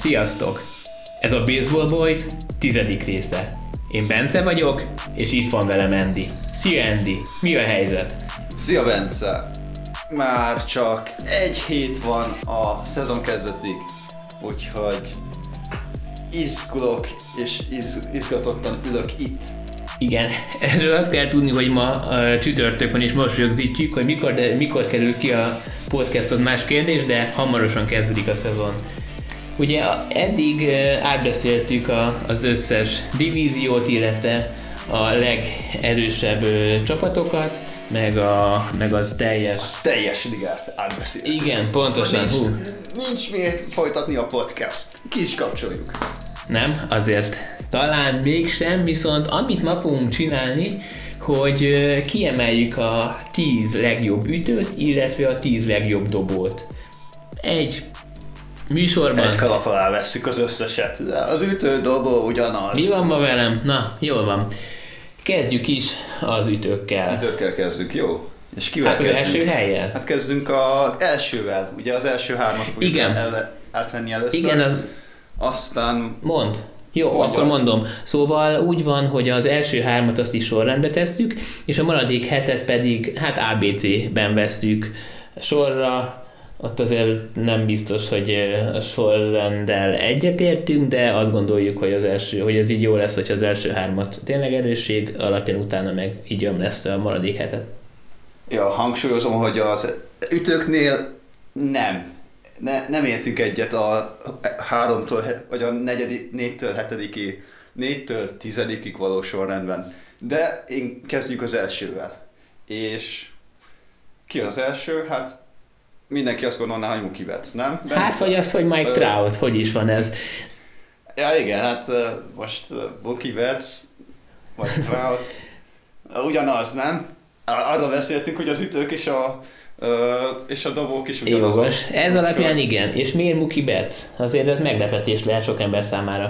Sziasztok! Ez a Baseball Boys tizedik része. Én Bence vagyok, és itt van velem Andy. Szia Andy, mi a helyzet? Szia Bence! Már csak egy hét van a szezon kezdetig, úgyhogy izgulok és iz, izgatottan ülök itt. Igen, erről azt kell tudni, hogy ma a csütörtök van és most rögzítjük, hogy mikor, de, mikor kerül ki a podcast, az más kérdés, de hamarosan kezdődik a szezon. Ugye eddig átbeszéltük a, az összes divíziót, illetve a legerősebb csapatokat, meg, a, meg az teljes... Teljes ligát átbeszéltük. Igen, pontosan. Nincs, Hú. nincs miért folytatni a podcast. Ki is kapcsoljuk. Nem, azért talán mégsem, viszont amit ma fogunk csinálni, hogy kiemeljük a 10 legjobb ütőt, illetve a 10 legjobb dobót. Egy műsorban. Egy kalap alá vesszük az összeset. De az ütő dobó ugyanaz. Mi van ma velem? Na, jól van. Kezdjük is az ütőkkel. Ütőkkel kezdjük, jó? És kivel Hát az kezdünk? első helyen. Hát kezdünk az elsővel. Ugye az első hármat fogjuk Igen. El, átvenni először. Igen, az Aztán Mond. Jó, Mondja. akkor mondom. Szóval úgy van, hogy az első hármat azt is sorrendbe tesszük, és a maradék hetet pedig hát ABC-ben vesszük sorra. Ott azért nem biztos, hogy a sorrenddel egyetértünk, de azt gondoljuk, hogy az első, hogy ez így jó lesz, hogy az első hármat tényleg erősség alapján utána meg így jön lesz a maradék hetet. Ja, hangsúlyozom, hogy az ütőknél nem. Ne, nem értünk egyet a háromtól, vagy a negyedik, négytől hetediki, négytől tizedikig való sorrendben. De én kezdjük az elsővel. És ki az első? Hát mindenki azt gondolná, hogy Mookie Betts, nem? Hát vagy az, hogy Mike Trout, hogy is van ez? Ja igen, hát most Mookie Betts, vagy Trout, ugyanaz, nem? Ar- Arról beszéltünk, hogy az ütők és a, és a dobók is ugyanazok. Jogos. Ez alapján igen. És miért Mookie Betts? Azért ez meglepetés lehet sok ember számára.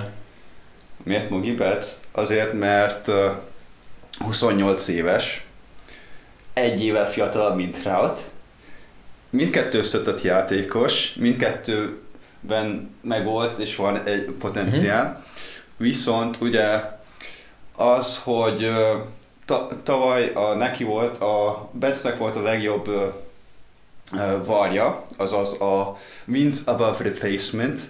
Miért Mookie Betts? Azért, mert ö, 28 éves, egy évvel fiatalabb, mint Trout, mindkettő összetett játékos, mindkettőben megvolt és van egy potenciál, Mhm. viszont ugye az, hogy ta, tavaly a, neki volt, a Bettsnek volt a legjobb ö, varja, azaz a wins above replacement,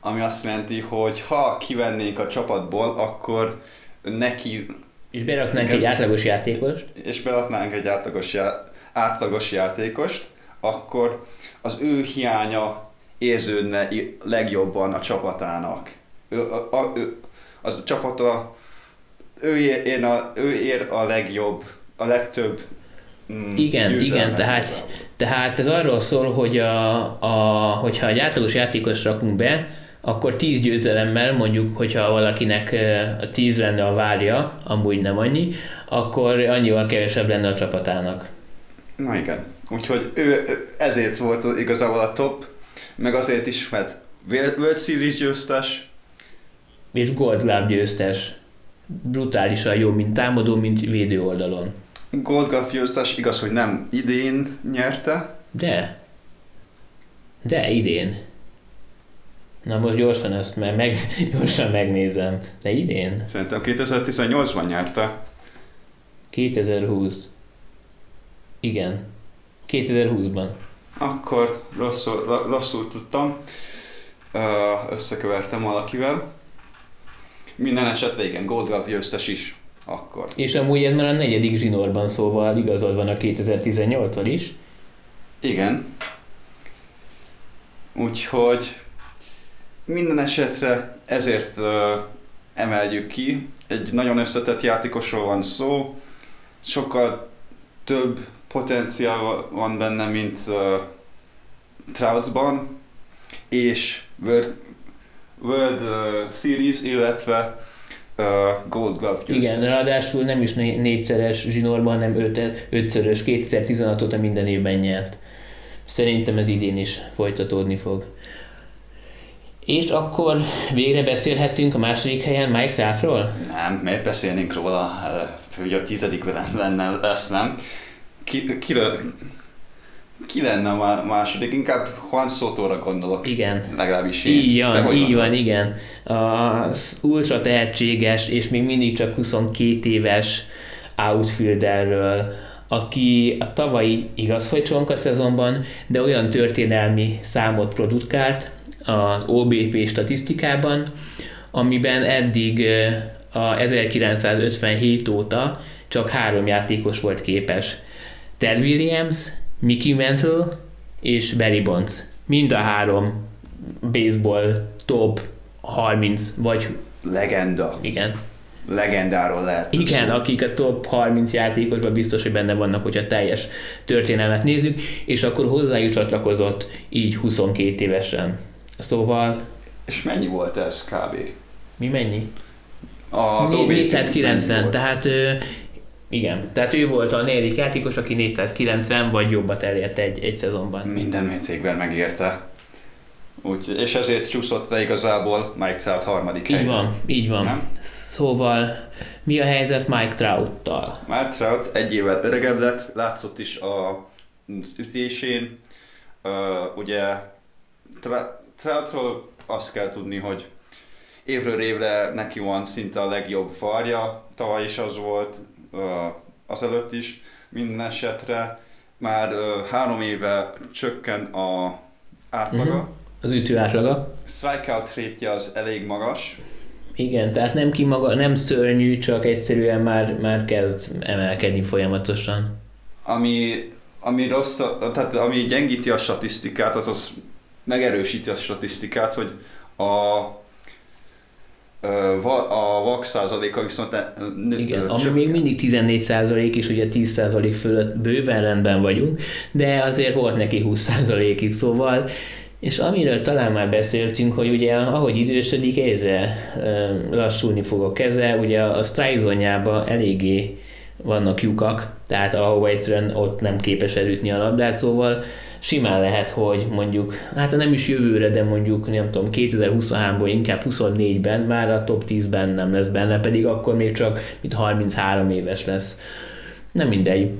ami azt jelenti, hogy ha kivennénk a csapatból, akkor neki, És beraknánk egy átlagos játékost, és beadnánk egy átlagos, já, átlagos játékost, akkor az ő hiánya érződne legjobban a csapatának. Ő, a, a, ő, az a csapata, ő ér, a, ő ér a legjobb, a legtöbb mm, Igen, igen, tehát, tehát ez arról szól, hogy a, a, hogyha egy átlagos játékos rakunk be, akkor 10 győzelemmel, mondjuk, hogyha valakinek a 10 lenne a várja, amúgy nem annyi, akkor annyival kevesebb lenne a csapatának. Na igen. Úgyhogy ő, ezért volt igazából a top, meg azért is, mert World Series győztes, És Gold Glove győztes. Brutálisan jó, mint támadó, mint védő oldalon. Gold Glove győztes, igaz, hogy nem idén nyerte, De. De idén. Na most gyorsan ezt meg, meg, gyorsan megnézem. De idén? szerintem 2018-ban nyerte. 2020. Igen. 2020-ban. Akkor rosszul, ro- rosszul tudtam, összekevertem valakivel. Minden esetre igen, Gold győztes is akkor. És amúgy ez már a negyedik zsinórban, szóval igazad van a 2018-al is. Igen. Úgyhogy minden esetre ezért ö, emeljük ki. Egy nagyon összetett játékosról van szó, sokkal több potenciál van benne, mint uh, Troutban, és World, World uh, Series, illetve uh, Gold Glove győztes. Igen, ráadásul nem is né- négyszeres zsinórban, hanem öt, ötszörös, 2016 óta minden évben nyert. Szerintem ez idén is folytatódni fog. És akkor végre beszélhettünk a második helyen Mike Troutról? Nem, miért beszélnénk róla, hogy a tizedik lenne lesz, nem? Ki, kiről, Ki lenne a második? Inkább Juan Sotóra gondolok. Igen. Legalábbis én. Így van, így van, igen. Az ultra tehetséges, és még mindig csak 22 éves outfielderről, aki a tavalyi igaz, hogy csonka szezonban, de olyan történelmi számot produkált az OBP statisztikában, amiben eddig a 1957 óta csak három játékos volt képes. Ted Williams, Mickey Mantle és Barry Bonds. Mind a három baseball top 30, vagy Legenda. igen. Legendáról lehet. Igen, szó. akik a top 30 játékosban biztos, hogy benne vannak, hogyha teljes történelmet nézzük, és akkor hozzájuk csatlakozott így 22 évesen. Szóval És mennyi volt ez kb? mi mennyi? Az Né- OBP mennyi 490, volt? tehát ö, igen, tehát ő volt a negyedik játékos, aki 490 vagy jobbat elért egy, egy szezonban. Minden mértékben megérte. Úgy, és ezért csúszott le igazából Mike Trout harmadik Így helyre. van, így van. Nem? Szóval mi a helyzet Mike Trout-tal? Mike Trout egy évvel öregebb lett, látszott is a ütésén. Uh, ugye Tra- Troutról azt kell tudni, hogy évről évre neki van szinte a legjobb varja, tavaly is az volt, azelőtt is, minden esetre. Már három éve csökken a átlaga. Mhm. Az ütő átlaga? Strikeout rate az elég magas, Igen, tehát nem kimaga, nem szörnyű, csak egyszerűen már, már kezd emelkedni folyamatosan. ami, ami rossz, tehát ami gyengíti a statisztikát, azaz megerősíti a statisztikát, hogy a a vak százaléka viszont ne- nő- Igen, ö, ami csökken. még mindig 14% és ugye 10% fölött bőven rendben vagyunk, de azért volt neki 20%-ig, szóval és amiről talán már beszéltünk, hogy ugye ahogy idősödik, egyre lassulni fog a keze, ugye a strike zónjában eléggé vannak lyukak, tehát ahova egyszerűen ott nem képes elütni a labdát, szóval simán lehet, hogy mondjuk, hát nem is jövőre, de mondjuk nem tudom, 2023-ból inkább 24-ben már a top 10-ben nem lesz benne, pedig akkor még csak mint 33 éves lesz. Nem mindegy.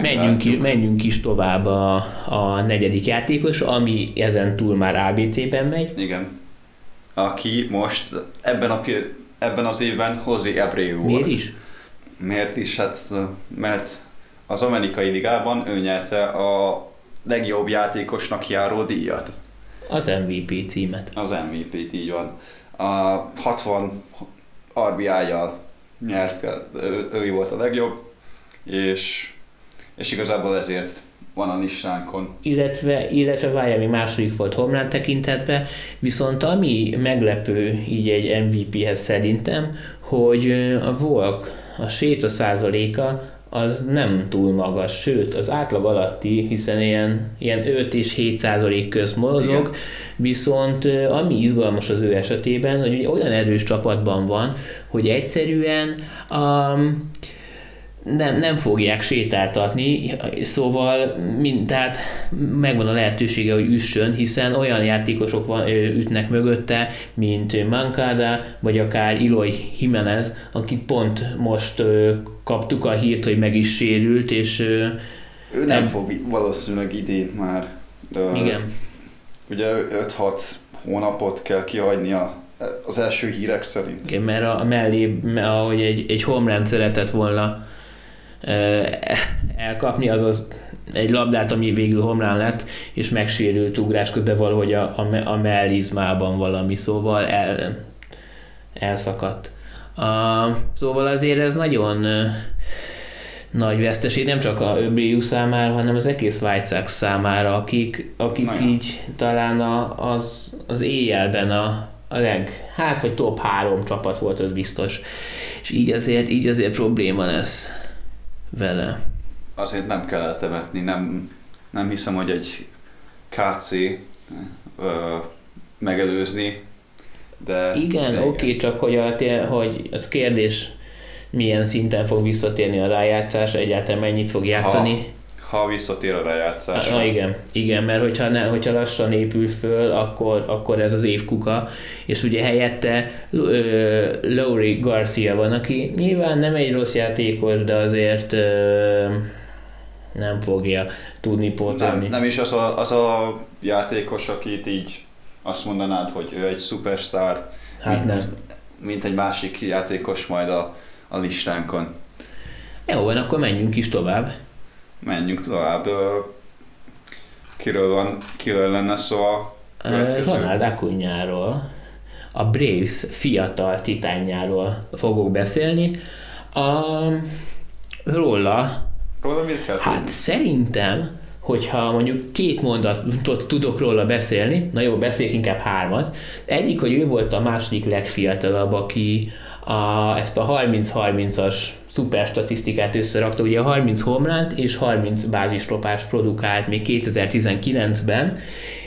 Menjünk, ki, menjünk is tovább a, a negyedik játékos, ami ezen túl már ABC-ben megy. Igen. Aki most ebben, a, ebben az évben José Abreu volt. Miért is? Miért is? Hát, mert az amerikai ligában ő nyerte a legjobb játékosnak járó díjat. Az MVP címet. Az MVP-t így van. A 60 RBI-jal nyert, ő, ő volt a legjobb, és, és igazából ezért van a listánkon. illetve, illetve várja, még második volt homlán tekintetbe, viszont ami meglepő így egy MVP-hez szerintem, hogy a Volk, a séta százaléka az nem túl magas, sőt az átlag alatti, hiszen ilyen, ilyen 5 és 7 százalék közt mozog, Igen. viszont ami izgalmas az ő esetében, hogy ugye olyan erős csapatban van, hogy egyszerűen um, nem, nem fogják sétáltatni, szóval mind, tehát megvan a lehetősége, hogy üssön, hiszen olyan játékosok van, ütnek mögötte, mint Mancada, vagy akár Eloy Jimenez, akit pont most kaptuk a hírt, hogy meg is sérült, és Ő nem, Nem. fog valószínűleg idén már. Igen, Ugye 5-6 hónapot kell kihagynia az első hírek szerint. igen, mert a, a mellé, ahogy egy, egy homeland szeretett volna elkapni, azaz egy labdát, ami végül homlán lett, és megsérült ugrás közben valahogy a, a, a mellizmában valami, szóval el, elszakadt. A, szóval azért ez nagyon nagy veszteség, nem csak a Öbriu számára, hanem az egész White Sox számára, akik, akik Nagyon. így talán a, az, az éjjelben a, a leg, hát vagy top három csapat volt, az biztos. És így azért, így azért probléma lesz vele. Azért nem kell eltemetni, nem, nem hiszem, hogy egy KC ö, megelőzni, de... Igen, de oké, okay, csak hogy, a, hogy az kérdés, milyen szinten fog visszatérni a rájátszás, egyáltalán mennyit fog játszani. Ha visszatér a rájátszás. Na igen, igen, mert hogyha, ne, hogyha lassan épül föl, akkor, akkor ez az év kuka, és ugye helyette ö, Lowry Garcia van, aki nyilván nem egy rossz játékos, de azért ö, nem fogja tudni pótolni. Nem, nem is az a, az a játékos, akit így azt mondanád, hogy ő egy szupersztár, Hát mint, nem. mint egy másik játékos majd a, a listánkon. Jó, van, akkor menjünk is tovább. Menjünk tovább. Kiről van, kiről lenne szó a? Ronald Acuñáról, a Braves fiatal titánjáról fogok beszélni. A, róla Róla mit kell Hát tudni? szerintem, hogyha mondjuk két mondatot tudok róla beszélni, na jó, beszéljük inkább hármat. Egyik, hogy ő volt a második legfiatalabb, aki a, ezt a 30-30-as szuper statisztikát összerakta, ugye 30 homlánt és 30 bázislopást produkált még 2019-ben,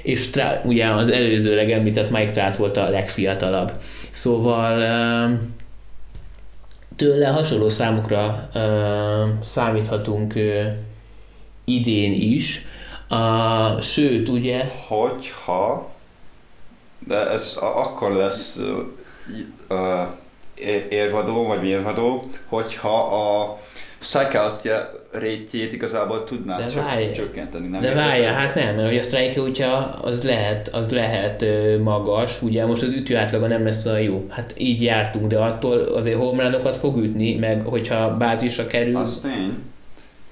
és Trá- ugye az előzőleg említett Mike Trout volt a legfiatalabb. Szóval um, tőle hasonló számokra ö, számíthatunk idén is. A, sőt, ugye, Hogyha, de ez akkor lesz é- érvadó, vagy mérvadó, hogyha a strikeout rétjét igazából tudná De várj. csökkenteni. Nem de várja, hát nem, mert hogy a strike hogyha az lehet, az lehet ö, magas, ugye most az ütő átlaga nem lesz olyan jó. Hát így jártunk, de attól azért homlánokat fog ütni, meg hogyha bázisra kerül, Az tény.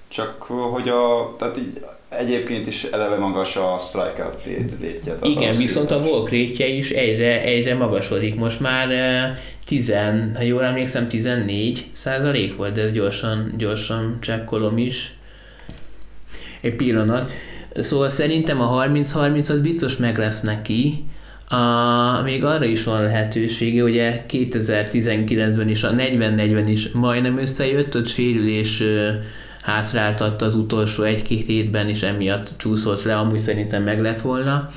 Csak hogy a, tehát így egyébként is eleve magas a strikeout rét- rétje. Igen, viszont a walk rate is egyre, egyre magasodik. Most már eh, 10, ha jól emlékszem, 14 százalék volt, de ez gyorsan, gyorsan csekkolom is. Egy pillanat. Szóval szerintem a 30-30 az biztos meg lesz neki. A, még arra is van lehetősége, ugye 2019-ben is a 40-40 is majdnem összejött, ott sérülés ö, hátráltatta az utolsó egy-két hétben, és emiatt csúszott le, amúgy szerintem meg lett volna.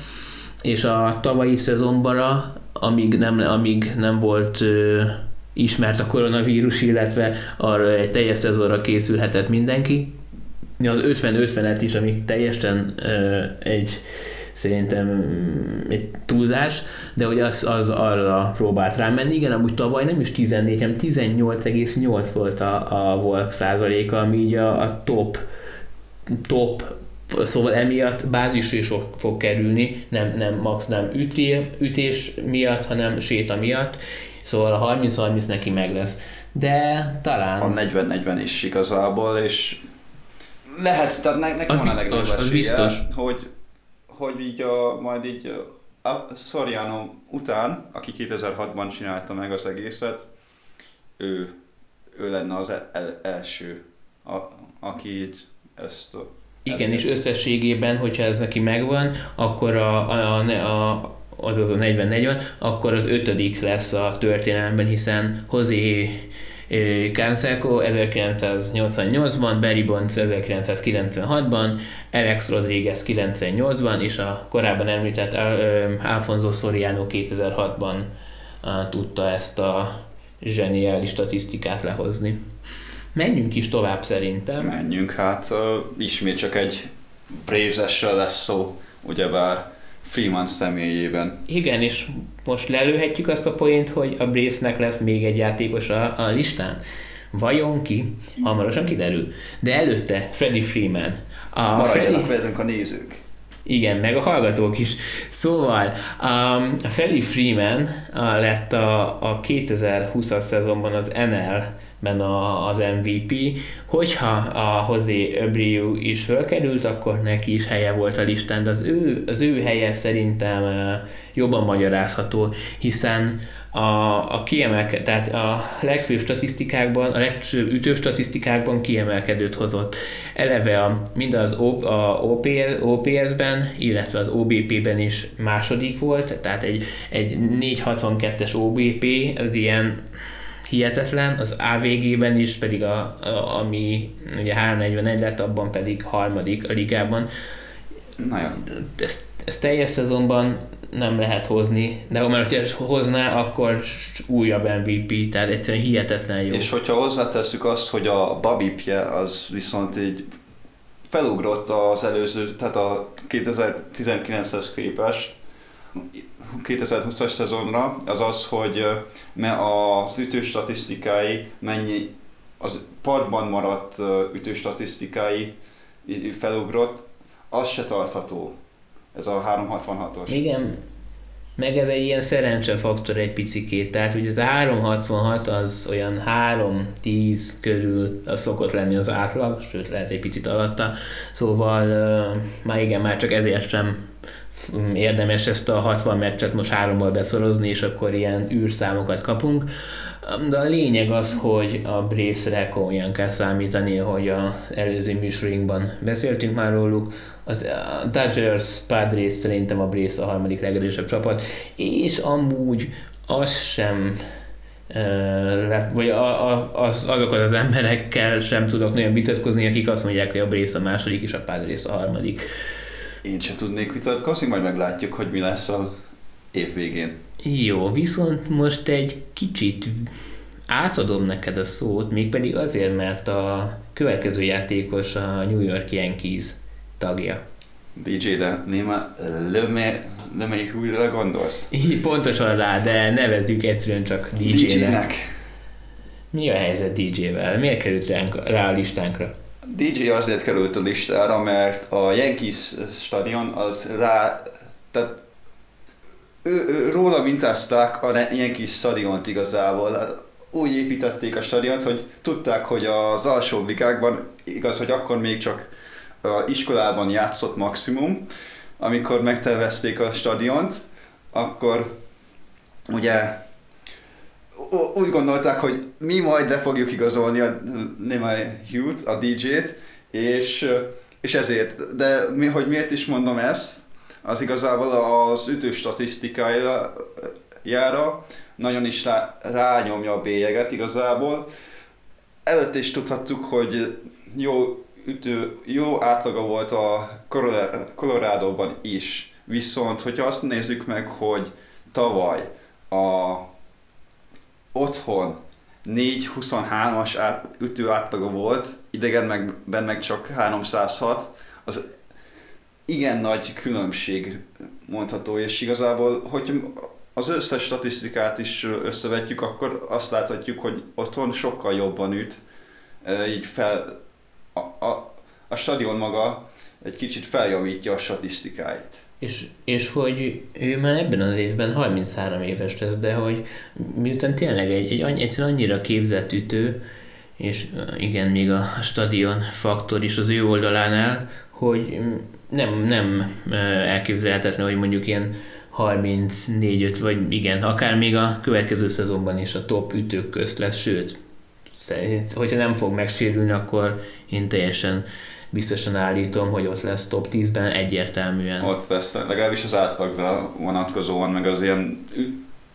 És a tavalyi szezonban, amíg nem, amíg nem volt ö, ismert a koronavírus, illetve arra egy teljes szezonra készülhetett mindenki, az 50-50-et is, ami teljesen ö, egy szerintem mm, egy túlzás, de hogy az, az arra próbált rámenni. Igen, amúgy tavaly nem is 14, hanem 18,8 volt a, a Volk százaléka, ami így a, a top, top Szóval emiatt bázisra is fog, kerülni, nem, nem max nem üté, ütés miatt, hanem séta miatt. Szóval a 30-30 neki meg lesz. De talán... A 40-40 is igazából, és lehet, tehát ne, nekem Az van a biztos, legnagyobb az esélye, hogy, hogy így a, majd így a, Soriano után, aki 2006-ban csinálta meg az egészet, ő, ő lenne az el, el, első, a, aki így ezt a, Igen, és összességében, hogyha ez neki megvan, akkor a, a, a, a azaz a 40-40, akkor az ötödik lesz a történelemben, hiszen eh, Canseco 1988-ban, Barry Bonds 1996-ban, Alex Rodriguez 98-ban, és a korábban említett Alfonso Soriano 2006-ban ah, tudta ezt a zseniális statisztikát lehozni. Menjünk is tovább szerintem. Menjünk hát, uh, ismét csak egy Braves-esről lesz szó, ugyebár Freeman személyében. Igen, és most lelőhetjük azt a poént, hogy a Bravesnek lesz még egy játékos a, a listán. Vajon ki? Hamarosan kiderül. De előtte Freddie Freeman. A Maradjanak velünk a nézők. igen, meg a hallgatók is. Szóval um, a Freddie Freeman uh, lett a, a 2020-as szezonban az NL-ben a, az MVP. Hogyha a José Abreu is fölkerült, akkor neki is helye volt a listán, de az ő, az ő helye szerintem jobban magyarázható, hiszen a, a kiemelke, tehát a legfőbb statisztikákban, a legfőbb ütő statisztikákban kiemelkedőt hozott. Eleve a, mind az o, a OPS, OPS-ben, illetve az OBP-ben is második volt, tehát egy, egy 462-es OBP, ez ilyen hihetetlen, az AVG-ben is pedig, a, a, ami ugye 341 lett, abban pedig harmadik a ligában. Na jó. Ezt, ezt teljes szezonban nem lehet hozni, de ha már hogyha hozná, akkor újabb MVP, tehát egyszerűen hihetetlen jó. És hogyha hozzátesszük azt, hogy a babipje az viszont így felugrott az előző, tehát a 2019-hez képest, 2020-as szezonra, az az, hogy me az ütőstatisztikái mennyi, az padban maradt ütőstatisztikái felugrott, az se tartható. Ez a 366-os. Igen, meg ez egy ilyen szerencsefaktor egy picikét, tehát ugye ez a 366 az olyan 3-10 körül az szokott lenni az átlag, sőt lehet egy picit alatta, szóval uh, már igen, már csak ezért sem érdemes ezt a 60 meccset most hárommal beszorozni, és akkor ilyen űrszámokat kapunk. De a lényeg az, hogy a Braves-re komolyan kell számítani, hogy az előző műsorinkban beszéltünk már róluk, az a Dodgers, Padres szerintem a Braves a harmadik legerősebb csapat, és amúgy az sem vagy az, azokat az emberekkel sem tudok nagyon vitatkozni, akik azt mondják, hogy a Braves a második és a Padres a harmadik. Én sem tudnék vitatkozni, majd meglátjuk, hogy mi lesz a év végén. Jó, viszont most egy kicsit átadom neked a szót, mégpedig azért, mert a következő játékos a New York Yankees tagja. DJ, de néma melyik újra gondolsz? Így, pontosan rá, de nevezzük egyszerűen csak DJ-nek. DJ-nek. Mi a helyzet DJ-vel? Miért került ránk, rá a listánkra? DJ azért került a listára, mert a Yankees stadion az rá, tehát ő, ő, róla mintázták a Yankees stadiont igazából. Úgy építették a stadiont, hogy tudták, hogy az alsó ligákban, igaz, hogy akkor még csak a iskolában játszott maximum, amikor megtervezték a stadiont, akkor ugye úgy gondolták, hogy mi majd le fogjuk igazolni a Nemai Hughes, a DJ-t, és, és ezért, de mi, hogy miért is mondom ezt, az igazából az ütő statisztikájára nagyon is rá, rányomja a bélyeget igazából. Előtt is tudhattuk, hogy jó ütő, jó átlaga volt a Colorado-ban is. Viszont, hogyha azt nézzük meg, hogy tavaly a otthon 4-23-as át, ütő átlaga volt, idegen meg, meg csak 306, az igen nagy különbség mondható, és igazából, hogy az összes statisztikát is összevetjük, akkor azt láthatjuk, hogy otthon sokkal jobban üt, így fel, a, a, a stadion maga egy kicsit feljavítja a statisztikáit. És, és hogy ő már ebben az évben 33 éves lesz, de hogy miután tényleg egy, egy, egy egyszerűen annyira képzett ütő, és igen, még a stadion faktor is az ő oldalánál, hogy nem, nem elképzelhetetlen, hogy mondjuk ilyen 34-5, vagy igen, akár még a következő szezonban is a top ütők közt lesz, sőt, hogyha nem fog megsérülni, akkor én teljesen biztosan állítom, hogy ott lesz top 10-ben egyértelműen. Ott lesz, legalábbis az átlagra vonatkozóan, meg az ilyen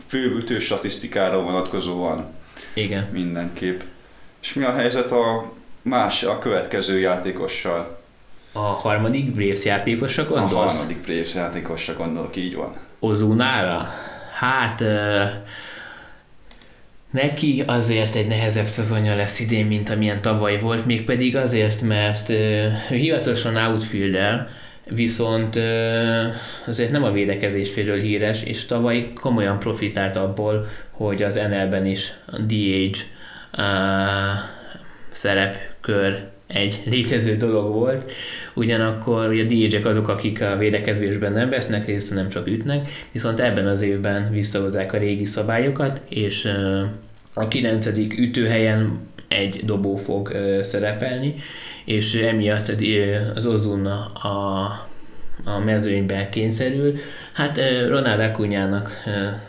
fő ütő statisztikára vonatkozóan. Igen. Mindenképp. És mi a helyzet a más, a következő játékossal? A harmadik Braves játékosra gondolsz? A harmadik Braves játékosra gondolok, így van. Ozunára? Hát neki azért egy nehezebb szezonja lesz idén, mint amilyen tavaly volt, mégpedig azért, mert ő hivatalosan outfielder, viszont azért nem a védekezés félről híres, és tavaly komolyan profitált abból, hogy az NL-ben is a DH szerepkör egy létező dolog volt, ugyanakkor ugye a DJ-ek azok, akik a védekezésben nem vesznek részt, nem csak ütnek, viszont ebben az évben visszahozzák a régi szabályokat, és a kilencedik ütőhelyen egy dobó fog szerepelni, és emiatt az Ozuna a a mezőnyben kényszerül. Hát Ronald Acunyának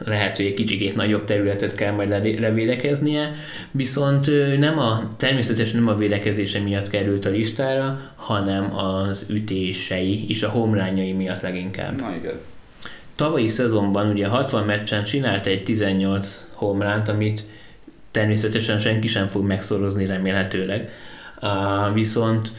lehet, hogy egy kicsikét nagyobb területet kell majd levédekeznie, viszont nem a, természetesen nem a védekezése miatt került a listára, hanem az ütései és a homrányai miatt leginkább. Na igen. Tavalyi szezonban ugye 60 meccsen csinált egy 18 homránt, amit természetesen senki sem fog megszorozni remélhetőleg. Uh, viszont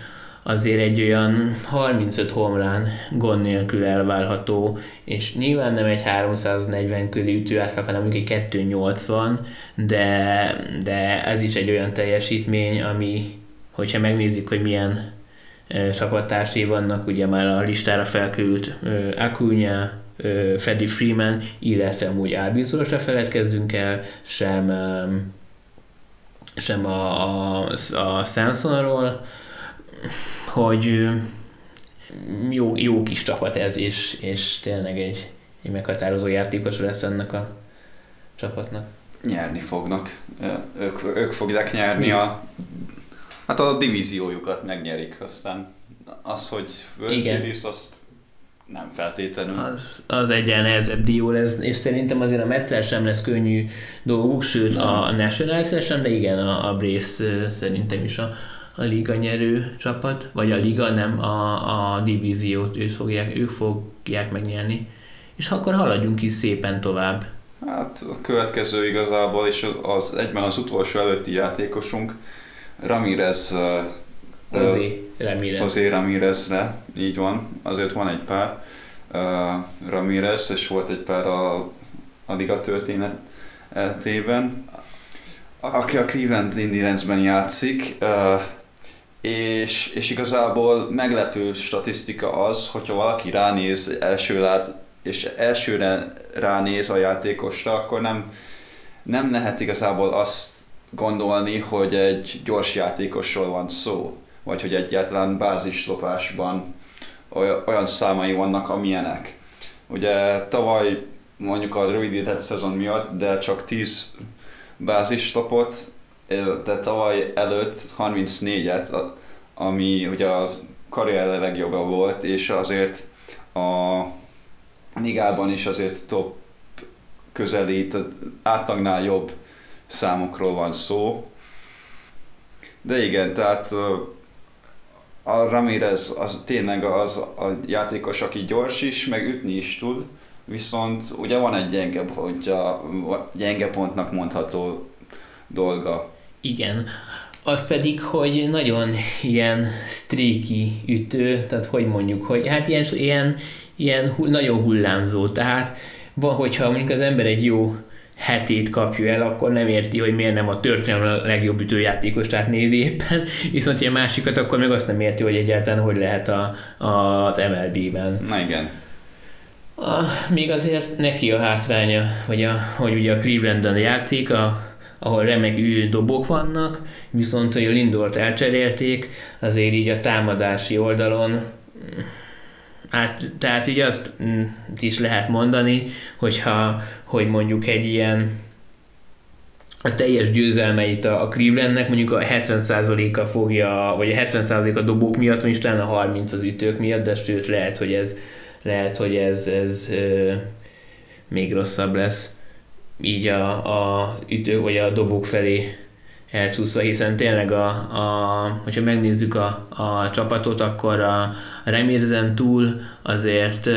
azért egy olyan 35 homrán gond nélkül elvárható, és nyilván nem egy 340 körüli ütőátlag, hanem mondjuk egy 280, de, de ez is egy olyan teljesítmény, ami, hogyha megnézzük, hogy milyen e, csapattársai vannak, ugye már a listára felkerült Acuna, e, Freddie Freeman, illetve amúgy Albizorosra feledkezzünk el, sem, sem a, a, a Sansonról, hogy jó, jó kis csapat ez, és, és tényleg egy, egy meghatározó játékos lesz ennek a csapatnak. Nyerni fognak. Ők, ők fogják nyerni a, hát a divíziójukat megnyerik, aztán az, hogy World Series, azt nem feltétlenül. Az, az egyen nehezebb dió lesz, és szerintem azért a Metzel sem lesz könnyű dolguk, sőt a National sem, de igen, a, a Brace szerintem is a, a liga nyerő csapat, vagy a liga nem, a, a divíziót ők fogják, ők fogják megnyerni. És akkor haladjunk is szépen tovább. Hát a következő igazából, és az egyben az utolsó előtti játékosunk, Ramirez Ozé Ramirez. Ozé Ramirezre, így van. Azért van egy pár uh, Ramirez, és volt egy pár a, a liga történetében, aki a Cleveland Indiansben játszik, uh, és, és igazából meglepő statisztika az, hogyha valaki ránéz első lát, és elsőre ránéz a játékosra, akkor nem, nem lehet igazából azt gondolni, hogy egy gyors játékosról van szó, vagy hogy egyáltalán bázislopásban olyan számai vannak, amilyenek. Ugye tavaly mondjuk a rövidített szezon miatt, de csak 10 bázislopot, de tavaly előtt 34-et, ami ugye a karrier legjobb volt, és azért a ligában is azért top közelít, átlagnál jobb számokról van szó. De igen, tehát a Ramirez az tényleg az a játékos, aki gyors is, meg ütni is tud, viszont ugye van egy gyenge pontja, gyenge pontnak mondható dolga. Igen, az pedig, hogy nagyon ilyen streaky ütő, tehát hogy mondjuk, hogy hát ilyen, ilyen, ilyen nagyon hullámzó, tehát van, hogyha mondjuk az ember egy jó hetét kapja el, akkor nem érti, hogy miért nem a történelem a legjobb ütőjátékosát nézi éppen, viszont egy másikat, akkor meg azt nem érti, hogy egyáltalán hogy lehet a, a, az MLB-ben. Na igen. A, még azért neki a hátránya, hogy, a, hogy ugye a Clevelandon játszik, a, ahol remek dobok vannak, viszont hogy a Lindort elcserélték, azért így a támadási oldalon Hát, tehát így azt mm, is lehet mondani, hogyha, hogy mondjuk egy ilyen a teljes győzelmeit a, Clevelandnek mondjuk a 70%-a fogja, vagy a 70% a dobók miatt, vagy talán a 30 az ütők miatt, de sőt lehet, hogy ez, lehet, hogy ez, ez ö, még rosszabb lesz így a, a ütők vagy a dobók felé elcsúszva, hiszen tényleg, a, a, hogyha megnézzük a, a csapatot, akkor a Remirzen túl azért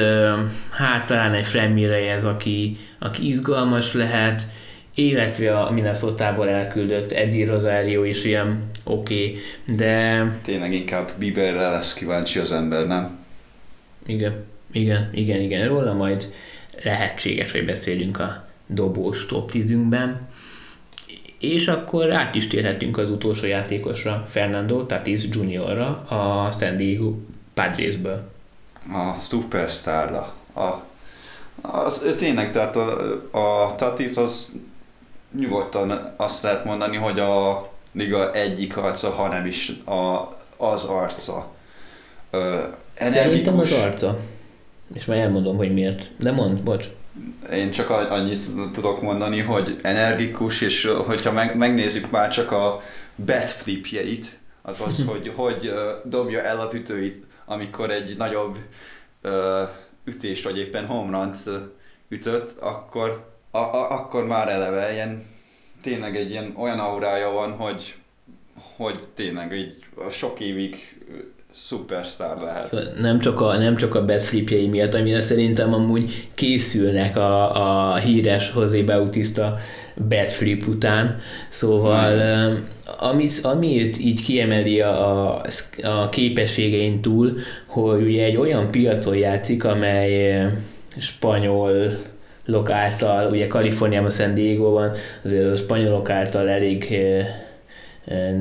hát talán egy Fremire ez, aki, aki izgalmas lehet, illetve a Minnesota-ból elküldött Eddie Rosario is ilyen oké, okay, de... Tényleg inkább Bieberre lesz kíváncsi az ember, nem? Igen, igen, igen, igen, róla majd lehetséges, hogy beszélünk a dobós top 10-ünkben. És akkor át is térhetünk az utolsó játékosra, Fernando Tatis Juniorra, a San Diego Padresből. A superstarra. A, az, tényleg, tehát a, a Tatis az nyugodtan azt lehet mondani, hogy a liga egyik arca, hanem is a, az arca. Ö, Szerintem az arca. És már elmondom, hogy miért. De mond, bocs. Én csak annyit tudok mondani, hogy energikus, és hogyha megnézzük már csak a bet flipjeit, az az, hogy hogy dobja el az ütőit, amikor egy nagyobb ütést, vagy éppen homrant ütött, akkor, a, a, akkor már eleve ilyen, tényleg egy ilyen olyan aurája van, hogy, hogy tényleg így sok évig szupersztár lehet. Nem csak a, nem csak a betflipjei miatt, amire szerintem amúgy készülnek a, a híres José Bautista betflip után, szóval ami, ami őt így kiemeli a, a képességein túl, hogy ugye egy olyan piacon játszik, amely spanyol által, ugye Kaliforniában, San Diego van, azért a spanyolok által elég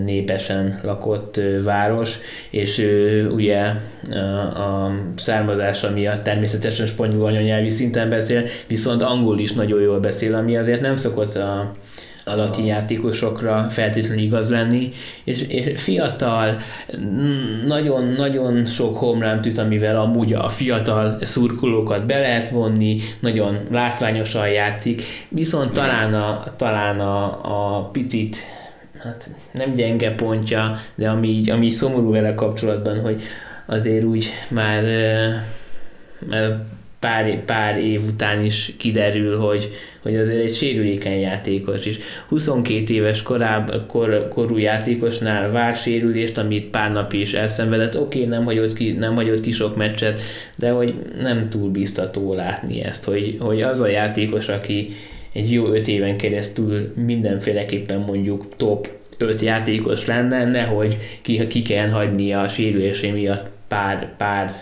népesen lakott város, és ugye a származása miatt természetesen spanyol anyanyelvi szinten beszél, viszont angol is nagyon jól beszél, ami azért nem szokott a, alatti játékosokra feltétlenül igaz lenni, és, és fiatal, nagyon-nagyon sok homránt üt, amivel amúgy a fiatal szurkolókat be lehet vonni, nagyon látványosan játszik, viszont talán a, talán a, a picit hát nem gyenge pontja, de ami, ami szomorú vele kapcsolatban, hogy azért úgy már, már pár, pár év után is kiderül, hogy, hogy azért egy sérülékeny játékos is. 22 éves koráb, kor, korú játékosnál vár sérülést, amit pár nap is elszenvedett. Oké, okay, nem, hagyott ki, nem hagyott ki sok meccset, de hogy nem túl biztató látni ezt, hogy, hogy az a játékos, aki egy jó öt éven keresztül mindenféleképpen mondjuk top 5 játékos lenne, nehogy ki, ki kell hagynia a sérülésé miatt pár, pár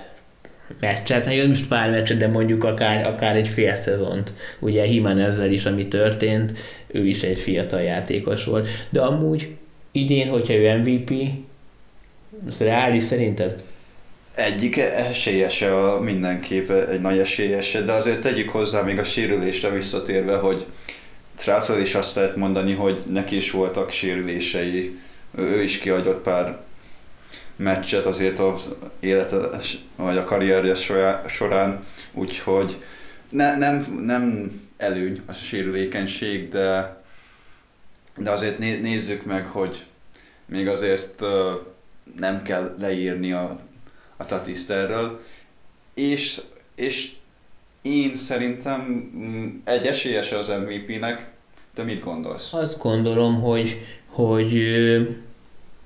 meccset, hát most pár meccset, de mondjuk akár, akár egy fél szezont. Ugye ezzel is, ami történt, ő is egy fiatal játékos volt. De amúgy idén, hogyha ő MVP, az reális szerinted? Egyik esélyese a mindenképp egy nagy esélyese, de azért tegyük hozzá még a sérülésre visszatérve, hogy Troutról is azt lehet mondani, hogy neki is voltak sérülései, ő is kiadott pár meccset azért az élete, vagy a karrierje során, úgyhogy ne, nem, nem előny a sérülékenység, de, de azért nézzük meg, hogy még azért nem kell leírni a, a Tatiszterről, és, és én szerintem mm, egy esélyese az MVP-nek, de mit gondolsz? Azt gondolom, hogy, hogy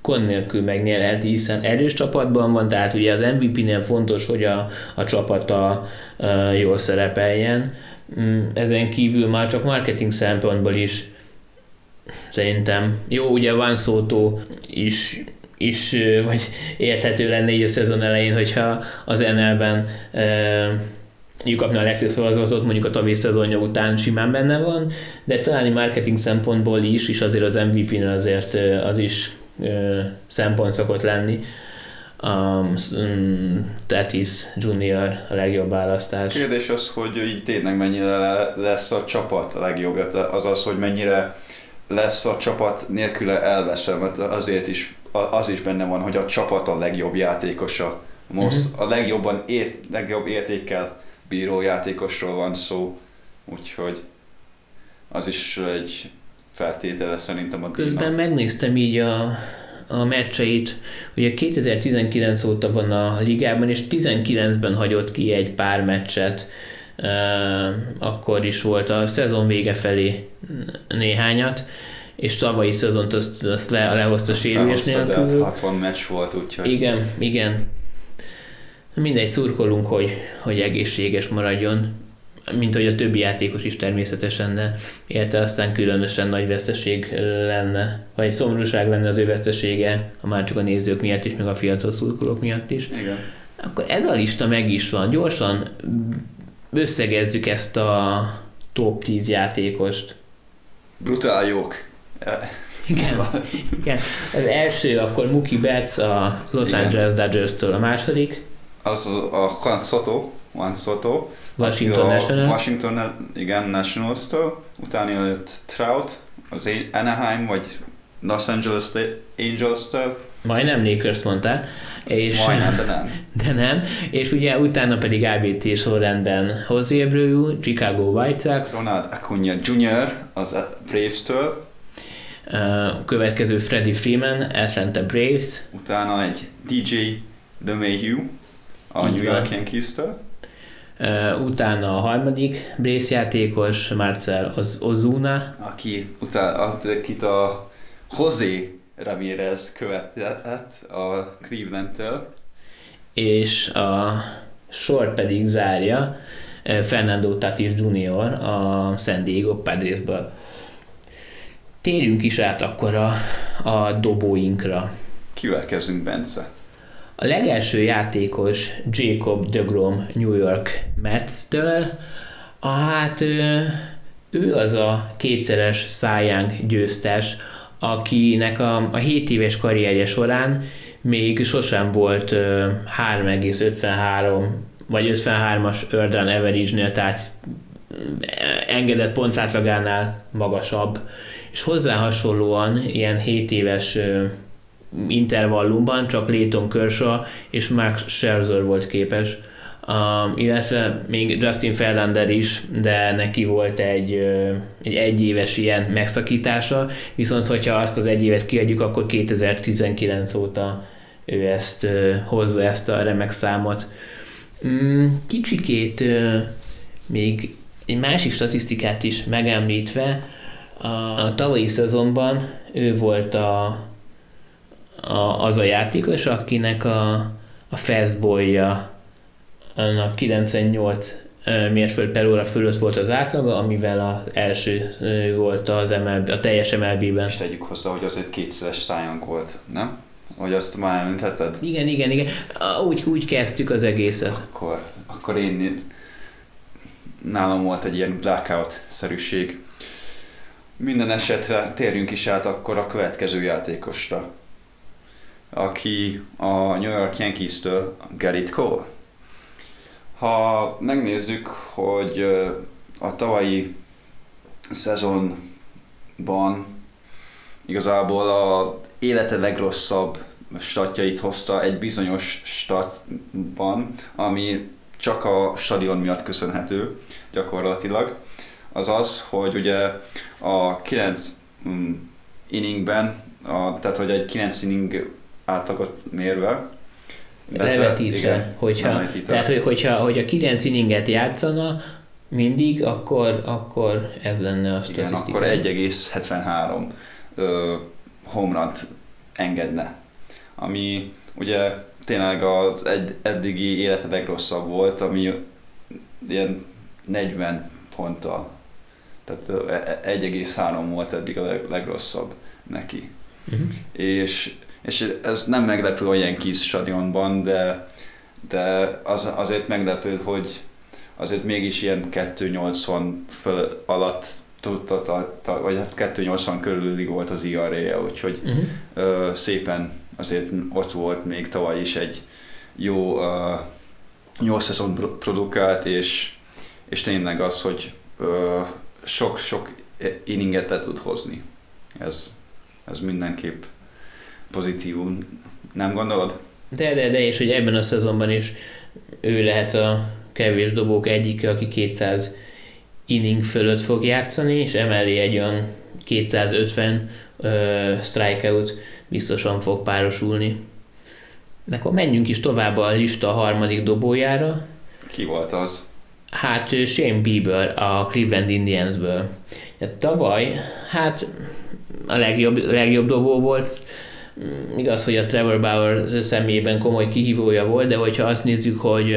gond nélkül megnyerheti, hiszen erős csapatban van, tehát ugye az MVP-nél fontos, hogy a, a csapata uh, jól szerepeljen. Um, ezen kívül már csak marketing szempontból is szerintem jó, ugye van szótó is is vagy érthető lenne így a szezon elején, hogyha az NL-ben uh, kapna a legtöbb szavazatot, mondjuk a tavalyi szezonja után simán benne van, de talán marketing szempontból is, és azért az MVP-nél azért az is szempont szokott lenni. Um, Tatis Junior a legjobb választás. Kérdés az, hogy így tényleg mennyire lesz a csapat a legjobb, azaz, hogy mennyire lesz a csapat nélküle elveszve, mert azért is az is benne van, hogy a csapat a legjobb játékosa. Most uh-huh. a legjobban ért, legjobb értékkel bíró játékosról van szó, úgyhogy az is egy feltétele szerintem a Közben megnéztem így a, a meccseit. Ugye 2019 óta van a ligában, és 19-ben hagyott ki egy pár meccset. Uh, akkor is volt a szezon vége felé néhányat, és tavalyi szezont azt, azt le, lehozta sérülés nélkül. 60 meccs volt, úgyhogy... Igen, igen. Mindegy, szurkolunk, hogy, hogy egészséges maradjon mint hogy a többi játékos is természetesen, de érte aztán különösen nagy veszteség lenne, vagy szomorúság lenne az ő vesztesége, ha már csak a nézők miatt is, meg a fiatal szurkolók miatt is. Igen. Akkor ez a lista meg is van. Gyorsan összegezzük ezt a top 10 játékost. Brutál jók. Igen, igen. Az első akkor Mookie Betts a Los igen. Angeles Dodgers-től, a második. Az a Juan Soto, Juan Soto, Washington Nationals. Washington, igen, Nationals-től, utána jött Trout, az Anaheim, vagy Los Angeles Angels-től. Majdnem Lakers mondtál. És, Majdnem, de nem. De nem. És ugye utána pedig ABT sorrendben José Abreu, Chicago White Sox. Ronald Acuna Jr. az Braves-től. Következő Freddie Freeman, Atlanta Braves. Utána egy DJ DeMayu, a New York Yankees-től. Utána a harmadik játékos, Marcel az Ozuna. Aki utána, akit a José Ramirez követett a Cleveland-től. És a sor pedig zárja Fernando Tatis Jr. a San Diego Padresből. Térjünk is át akkor a, a dobóinkra. Kivel kezdünk, Bence? A legelső játékos Jacob DeGrom New York Mets-től, a, hát ő az a kétszeres szájánk győztes, akinek a, a 7 éves karrierje során még sosem volt 3,53 vagy 53-as Earth Average-nél, tehát engedett pontszátlagánál magasabb, és hozzá hasonlóan ilyen 7 éves intervallumban csak Leighton Kershaw és Max Scherzer volt képes. Um, illetve még Justin Ferlander is, de neki volt egy, egy egyéves ilyen megszakítása, viszont hogyha azt az egy évet kiadjuk, akkor 2019 óta ő ezt hozza ezt a remek számot. Mm, kicsikét még egy másik statisztikát is megemlítve, a, tavalyi szezonban ő volt a, a, az a játékos, akinek a, a fastballja annak 98 mérföld per óra fölött volt az átlaga, amivel az első volt az MLB, a teljes MLB-ben. És tegyük hozzá, hogy az egy kétszeres szájánk volt, nem? Hogy azt már említetted? Igen, igen, igen. Úgy, úgy kezdtük az egészet. Akkor, akkor én nálam volt egy ilyen blackout-szerűség. Minden esetre térjünk is át akkor a következő játékosra, aki a New York Yankees-től Gerrit Cole. Ha megnézzük, hogy a tavalyi szezonban igazából a élete legrosszabb statjait hozta egy bizonyos statban, ami csak a stadion miatt köszönhető gyakorlatilag, az az, hogy ugye a 9 mm, inningben, a, tehát hogy egy 9 inning átlagot mérve, levetítve, hogyha, tehát hogy, hogyha, hogy a 9 inninget játszana, mindig, akkor, akkor ez lenne a statisztika. Igen, akkor 1,73 homrant engedne, ami ugye tényleg az egy, eddigi élete legrosszabb volt, ami ilyen 40 ponttal. Tehát 1,3 e, volt eddig a legrosszabb neki. Uh-huh. És, és ez nem meglepő a Yankees stadionban, de, de az, azért meglepő, hogy azért mégis ilyen 280 föl alatt tudta, vagy hát 280 körülig volt az IRA-ja, úgyhogy uh-huh. ö, szépen azért ott volt még tavaly is egy jó, uh, jó szezon produkált, és, és tényleg az, hogy sok-sok inninget le tud hozni. Ez, ez mindenképp pozitívum. Nem gondolod? De, de, de, és hogy ebben a szezonban is ő lehet a kevés dobók egyike, aki 200 inning fölött fog játszani, és emellé egy olyan 250 uh, strikeout biztosan fog párosulni. De akkor menjünk is tovább a lista harmadik dobójára. Ki volt az? Hát Shane Bieber a Cleveland Indiansből. Tavaly, hát a legjobb, legjobb dobó volt, igaz, hogy a Trevor Bauer személyében komoly kihívója volt, de hogyha azt nézzük, hogy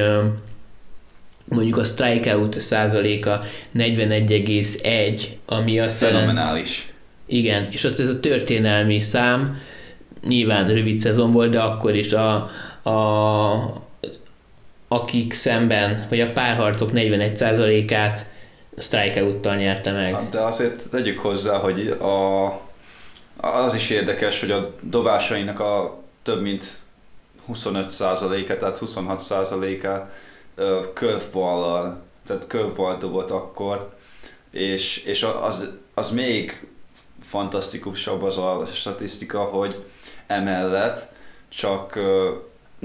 mondjuk a strikeout százaléka 41,1, ami azt Fenomenális. Igen, és ott ez a történelmi szám, nyilván rövid szezon volt, de akkor is a, a akik szemben, vagy a párharcok 41%-át strikeout-tal nyerte meg. De azért tegyük hozzá, hogy a, az is érdekes, hogy a dobásainak a több mint 25%-a, tehát 26%-a curveball tehát curveball dobott akkor, és, és az, az még fantasztikusabb az a statisztika, hogy emellett csak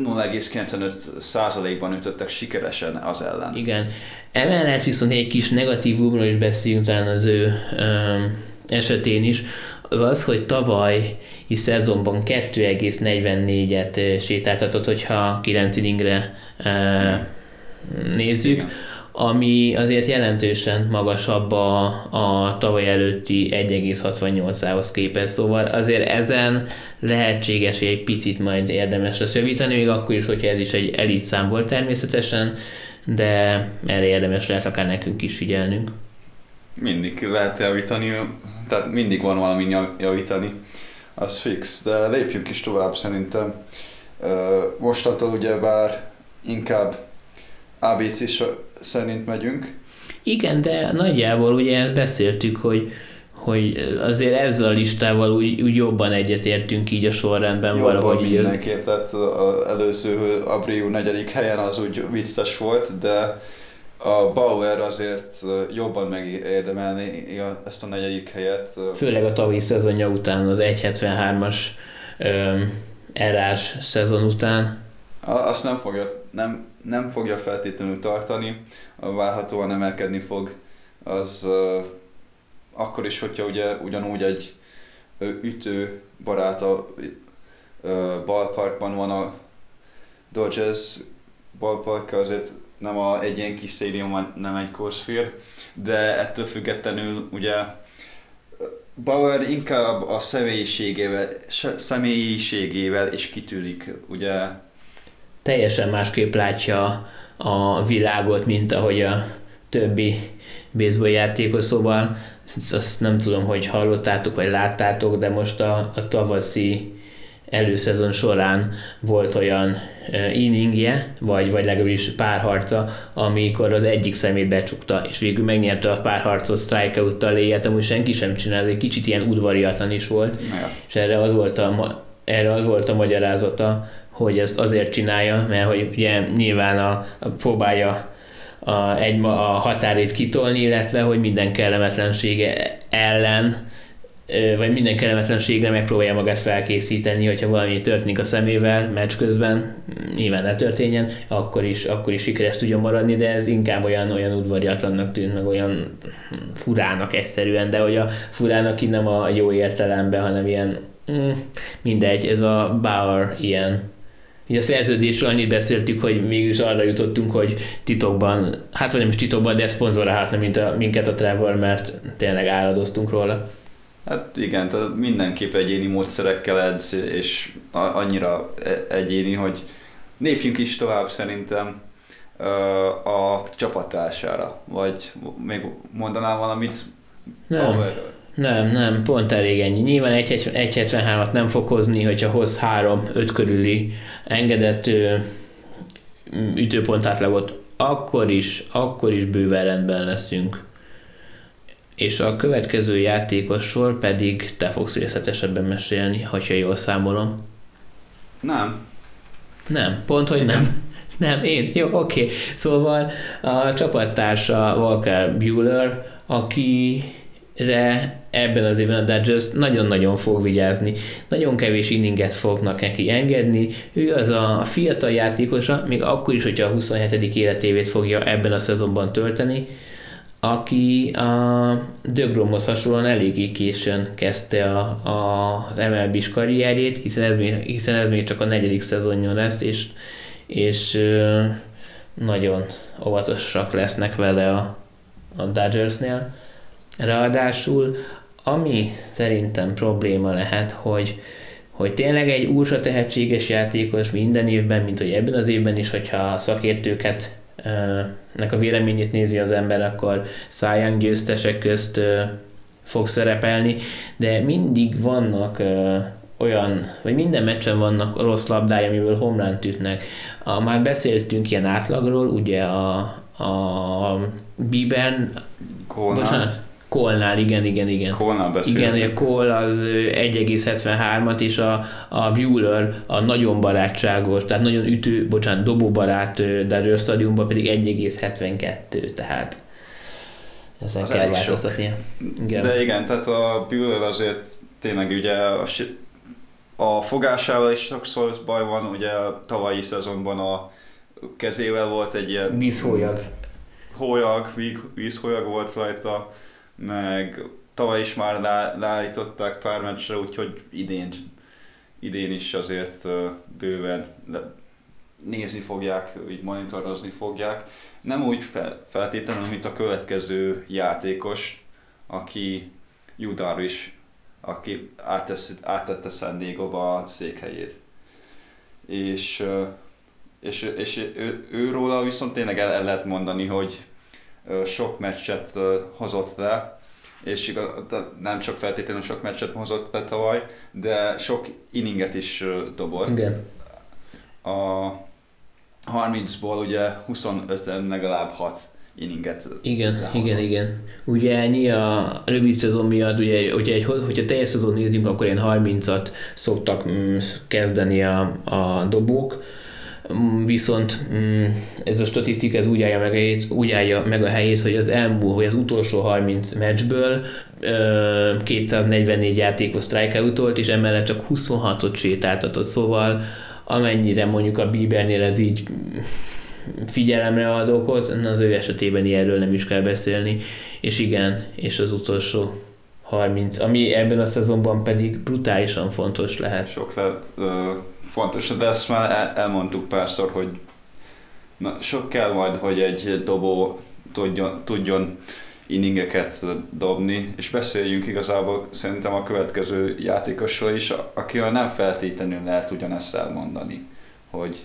0,95%-ban ütöttek sikeresen az ellen. Igen. Emellett viszont egy kis negatívumról is beszéljünk talán az ő um, esetén is, az az, hogy tavaly szezonban 2,44-et sétáltatott, hogyha 9 inningre uh, nézzük. Igen ami azért jelentősen magasabb a, a tavaly előtti 1,68-ához képest, szóval azért ezen lehetséges, hogy egy picit majd érdemes lesz javítani, még akkor is, hogyha ez is egy elit szám volt természetesen, de erre érdemes lehet akár nekünk is figyelnünk. Mindig lehet javítani, tehát mindig van valami javítani, az fix, de lépjünk is tovább szerintem. Mostantól ugyebár inkább ABC szerint megyünk. Igen, de nagyjából ugye ezt beszéltük, hogy hogy azért ezzel a listával úgy, úgy jobban egyetértünk így a sorrendben jobban valahogy. mindenképp, tehát az előző Abreu negyedik helyen az úgy vicces volt, de a Bauer azért jobban megérdemelni ezt a negyedik helyet. Főleg a tavi szezonja után, az 1.73-as erás szezon után. Azt nem fogja, nem, nem fogja feltétlenül tartani, várhatóan emelkedni fog. Az akkor is, hogyha ugye ugyanúgy egy ütő baráta uh, ballparkban van a Dodgers ballpark, azért nem a, egy ilyen kis stadium, nem egy Coors Field, de ettől függetlenül ugye Bauer inkább a személyiségével, személyiségével is kitűnik, ugye? Teljesen másképp látja a világot, mint ahogy a többi baseball játékos, szóval azt nem tudom, hogy hallottátok vagy láttátok, de most a, a tavaszi előszezon során volt olyan inningje, vagy, vagy legalábbis párharca, amikor az egyik szemét becsukta, és végül megnyerte a párharcot strikeout-tal éjjel, amúgy senki sem csinál, ez egy kicsit ilyen udvariatlan is volt, ja. és erre az volt a, erre az volt a magyarázata, hogy ezt azért csinálja, mert hogy ugye nyilván a, a próbálja a, egy, a határét kitolni, illetve hogy minden kellemetlensége ellen vagy minden kellemetlenségre megpróbálja magát felkészíteni, hogyha valami történik a szemével meccs közben, nyilván ne történjen, akkor is, akkor is sikeres tudjon maradni, de ez inkább olyan, olyan udvariatlannak tűnt, meg olyan furának egyszerűen, de hogy a furának így nem a jó értelemben, hanem ilyen mm, mindegy, ez a Bauer ilyen így a szerződésről annyit beszéltük, hogy mégis arra jutottunk, hogy titokban, hát vagy nem is titokban, de szponzorálhatna mint a, minket a Trevor, mert tényleg áradoztunk róla. Hát igen, tehát mindenképp egyéni módszerekkel edz, és annyira e-, egyéni, hogy lépjünk is tovább szerintem a csapatására, vagy még mondanám valamit? Nem, nem, nem, pont elég ennyi. Nyilván 1.73-at nem fog hozni, hogyha hoz 3-5 körüli engedett ütőpontátlagot, akkor is, akkor is bőven rendben leszünk és a következő játékosról pedig te fogsz részletesebben mesélni, ha jól számolom. Nem. Nem, pont, hogy nem. Nem, én. Jó, oké. Okay. Szóval a csapattársa Walker Bueller, akire ebben az évben a Dodgers nagyon-nagyon fog vigyázni. Nagyon kevés inninget fognak neki engedni. Ő az a fiatal játékosa, még akkor is, hogyha a 27. életévét fogja ebben a szezonban tölteni, aki a Dögromhoz hasonlóan eléggé későn kezdte a, a, az MLB-s karrierjét, hiszen ez, még, hiszen ez még csak a negyedik szezonja lesz, és, és nagyon óvatosak lesznek vele a, a Dodgersnél. Ráadásul, ami szerintem probléma lehet, hogy, hogy tényleg egy úrsa tehetséges játékos minden évben, mint hogy ebben az évben is, hogyha szakértőket nek a véleményét nézi az ember, akkor Cy győztesek közt fog szerepelni, de mindig vannak olyan, vagy minden meccsen vannak rossz labdája, amiből homlánt ütnek. A, már beszéltünk ilyen átlagról, ugye a, a Bieber, bocsánat, Kolnál, igen, igen, igen. Kolnál beszéltünk. Igen, a Kol az 1,73-at, és a, a Bueller a nagyon barátságos, tehát nagyon ütő, bocsánat, dobóbarát Dodger stadionban pedig 1,72, tehát ezen az kell változtatnia. Igen. De igen, tehát a Bueller azért tényleg ugye a, a fogásával is sokszor baj van, ugye a tavalyi szezonban a kezével volt egy ilyen... Vízhólyag. Hólyag, vízhólyag volt rajta, meg tavaly is már leállították pár meccsre, úgyhogy idén, idén is azért bőven nézni fogják, így monitorozni fogják. Nem úgy fel, feltétlenül, mint a következő játékos, aki Judar is, aki áttette San Diego-ba a székhelyét. És, és, és ő, őróla viszont tényleg el, el lehet mondani, hogy sok meccset hozott le, és igaz, nem csak feltétlenül sok meccset hozott le tavaly, de sok inninget is dobott. Igen. A 30-ból ugye 25-en legalább 6 inninget. Igen, lehozott. igen, igen. Ugye ennyi a rövid szezon miatt, ugye, ugye egy, hogyha teljes szezon nézzünk, akkor ilyen 30-at szoktak mm, kezdeni a, a dobók, viszont mm, ez a statisztika ez úgy állja meg, úgy állja meg a helyét, hogy az elmúlt, hogy az utolsó 30 meccsből 244 játékos strikeoutolt, és emellett csak 26-ot sétáltatott, szóval amennyire mondjuk a Biebernél ez így figyelemre ad okot, az ő esetében ilyenről nem is kell beszélni, és igen, és az utolsó 30, ami ebben a szezonban pedig brutálisan fontos lehet. Sok lehet, ö, fontos, de ezt már el, elmondtuk párszor, hogy na, sok kell majd, hogy egy dobó tudjon, tudjon inningeket dobni, és beszéljünk igazából szerintem a következő játékosról is, akivel nem feltétlenül lehet ugyanezt elmondani, hogy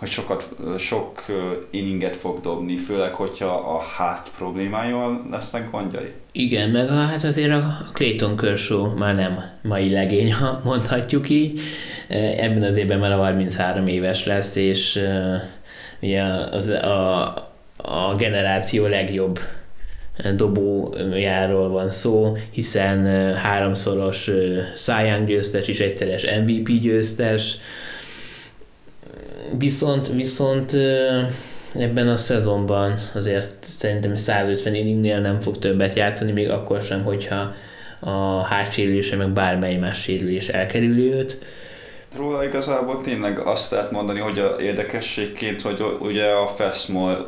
hogy sokat, sok inninget fog dobni, főleg, hogyha a hát problémájával lesznek gondjai. Igen, meg a, hát azért a Clayton Kershaw már nem mai legény, ha mondhatjuk így. Ebben az évben már a 33 éves lesz, és ugye az, a, a generáció legjobb dobójáról van szó, hiszen háromszoros Cy győztes és egyszeres MVP győztes, Viszont, viszont ebben a szezonban azért szerintem 150 inningnél nem fog többet játszani, még akkor sem, hogyha a hátsérülése, meg bármely más sérülés elkerüli őt. Róla igazából tényleg azt lehet mondani, hogy a érdekességként, hogy ugye a